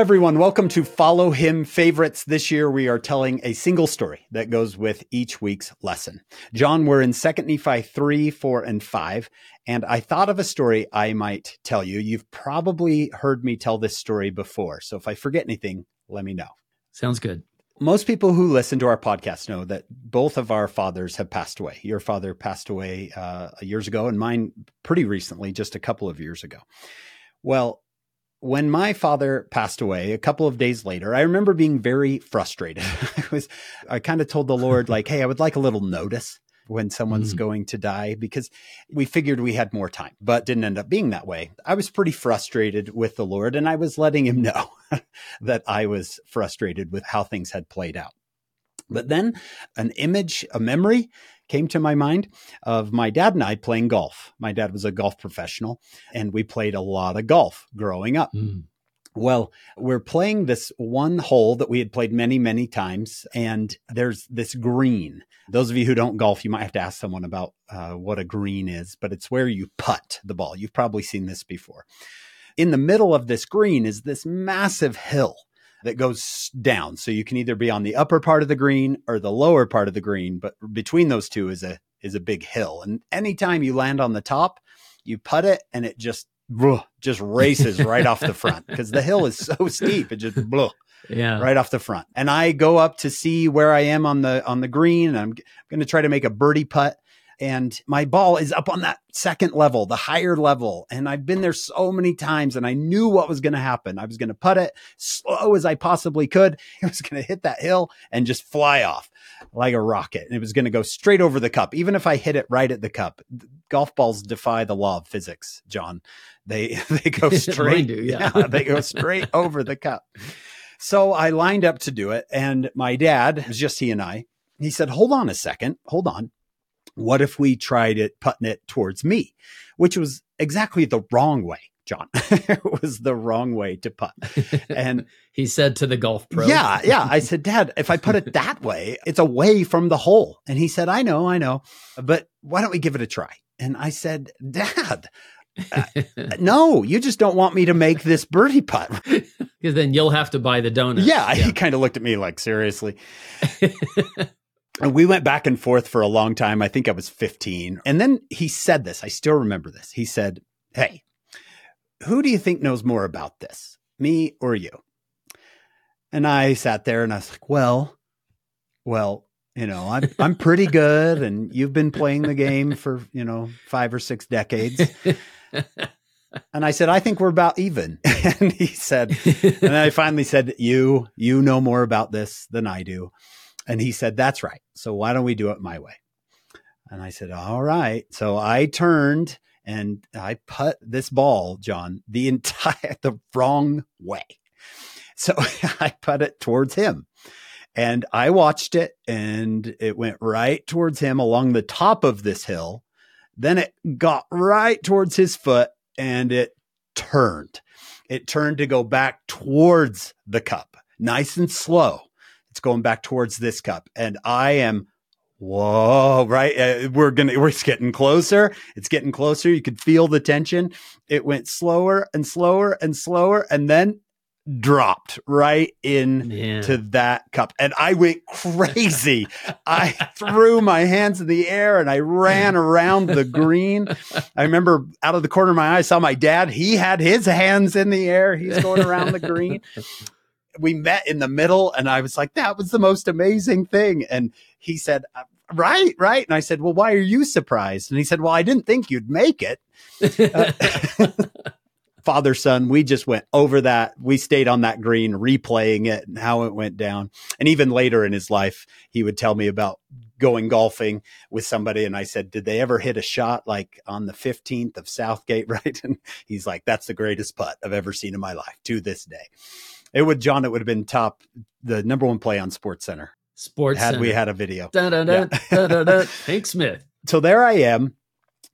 everyone. Welcome to Follow Him Favorites. This year, we are telling a single story that goes with each week's lesson. John, we're in 2nd Nephi 3, 4, and 5. And I thought of a story I might tell you. You've probably heard me tell this story before. So if I forget anything, let me know. Sounds good. Most people who listen to our podcast know that both of our fathers have passed away. Your father passed away uh, years ago, and mine pretty recently, just a couple of years ago. Well, when my father passed away a couple of days later, I remember being very frustrated. I was, I kind of told the Lord, like, Hey, I would like a little notice when someone's mm. going to die because we figured we had more time, but didn't end up being that way. I was pretty frustrated with the Lord and I was letting him know that I was frustrated with how things had played out. But then an image, a memory came to my mind of my dad and I playing golf. My dad was a golf professional and we played a lot of golf growing up. Mm. Well, we're playing this one hole that we had played many, many times, and there's this green. Those of you who don't golf, you might have to ask someone about uh, what a green is, but it's where you putt the ball. You've probably seen this before. In the middle of this green is this massive hill that goes down. So you can either be on the upper part of the green or the lower part of the green, but between those two is a is a big hill. And anytime you land on the top, you putt it and it just just races right off the front because the hill is so steep. It just blah, yeah, right off the front. And I go up to see where I am on the on the green. And I'm, I'm going to try to make a birdie putt and my ball is up on that second level, the higher level. And I've been there so many times and I knew what was going to happen. I was going to put it slow as I possibly could. It was going to hit that hill and just fly off like a rocket. And it was going to go straight over the cup. Even if I hit it right at the cup, golf balls defy the law of physics, John. They, they go straight. do, yeah. yeah, they go straight over the cup. So I lined up to do it. And my dad, it was just he and I, he said, hold on a second. Hold on what if we tried it putting it towards me, which was exactly the wrong way. John. it was the wrong way to putt. And he said to the golf pro. Yeah, yeah. I said, Dad, if I put it that way, it's away from the hole. And he said, I know, I know, but why don't we give it a try? And I said, Dad, uh, no, you just don't want me to make this birdie putt. Because then you'll have to buy the donut. Yeah, yeah. he kind of looked at me like, seriously. And we went back and forth for a long time. I think I was 15. And then he said this. I still remember this. He said, Hey, who do you think knows more about this, me or you? And I sat there and I was like, Well, well, you know, I'm I'm pretty good, and you've been playing the game for you know five or six decades. And I said, I think we're about even. and he said, and I finally said, You, you know more about this than I do. And he said, That's right. So why don't we do it my way? And I said, All right. So I turned and I put this ball, John, the entire the wrong way. So I put it towards him. And I watched it and it went right towards him along the top of this hill. Then it got right towards his foot and it turned. It turned to go back towards the cup, nice and slow. It's going back towards this cup. And I am, whoa, right? Uh, we're going to, we're getting closer. It's getting closer. You could feel the tension. It went slower and slower and slower. And then dropped right into that cup and I went crazy. I threw my hands in the air and I ran around the green. I remember out of the corner of my eye, I saw my dad. He had his hands in the air. He's going around the green we met in the middle and I was like, that was the most amazing thing. And he said, uh, right, right. And I said, well, why are you surprised? And he said, well, I didn't think you'd make it. Uh, father son we just went over that we stayed on that green replaying it and how it went down and even later in his life he would tell me about going golfing with somebody and i said did they ever hit a shot like on the 15th of southgate right and he's like that's the greatest putt i've ever seen in my life to this day it would, John. It would have been top, the number one play on Sports Center. Sports had Center. we had a video. Da. Hank Smith. So there I am,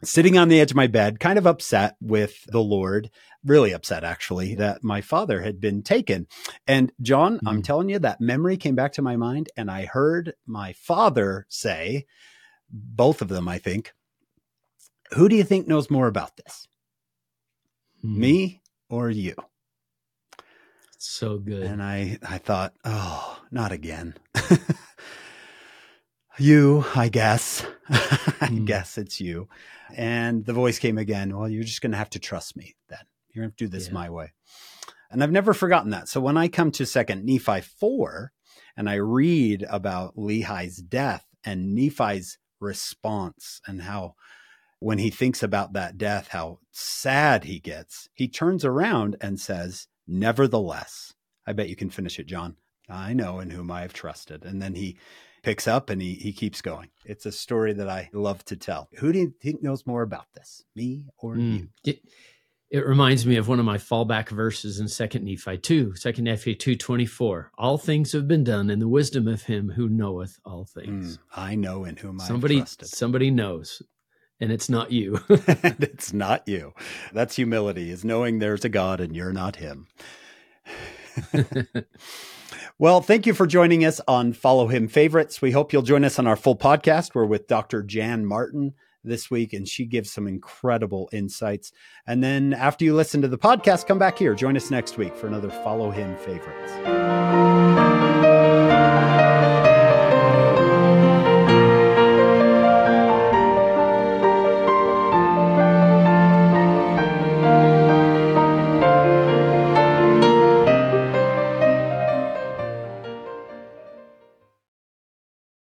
sitting on the edge of my bed, kind of upset with the Lord, really upset actually that my father had been taken. And John, mm-hmm. I'm telling you, that memory came back to my mind, and I heard my father say, both of them, I think, who do you think knows more about this? Mm-hmm. Me or you? So good. And I, I thought, oh, not again. you, I guess. I Mm. guess it's you. And the voice came again. Well, you're just going to have to trust me then. You're going to do this Yeah. my way. And I've never forgotten that. So when I come to second Nephi 4 and I read about Lehi's death and Nephi's response and how when he thinks about that death, how sad he gets, he turns around and says, Nevertheless, I bet you can finish it, John. I know in whom I have trusted. And then he picks up and he, he keeps going. It's a story that I love to tell. Who do you think knows more about this, me or Mm. you? It, it reminds me of one of my fallback verses in Second Nephi 2, 2 Nephi 2.24. All things have been done in the wisdom of him who knoweth all things. Mm, I know in whom I somebody, have trusted. somebody knows, and it's not you. and it's not you. That's humility, is knowing there's a God and you're not him. well, thank you for joining us on Follow Him Favorites. We hope you'll join us on our full podcast. We're with Dr. Jan Martin this week, and she gives some incredible insights. And then after you listen to the podcast, come back here. Join us next week for another Follow Him Favorites.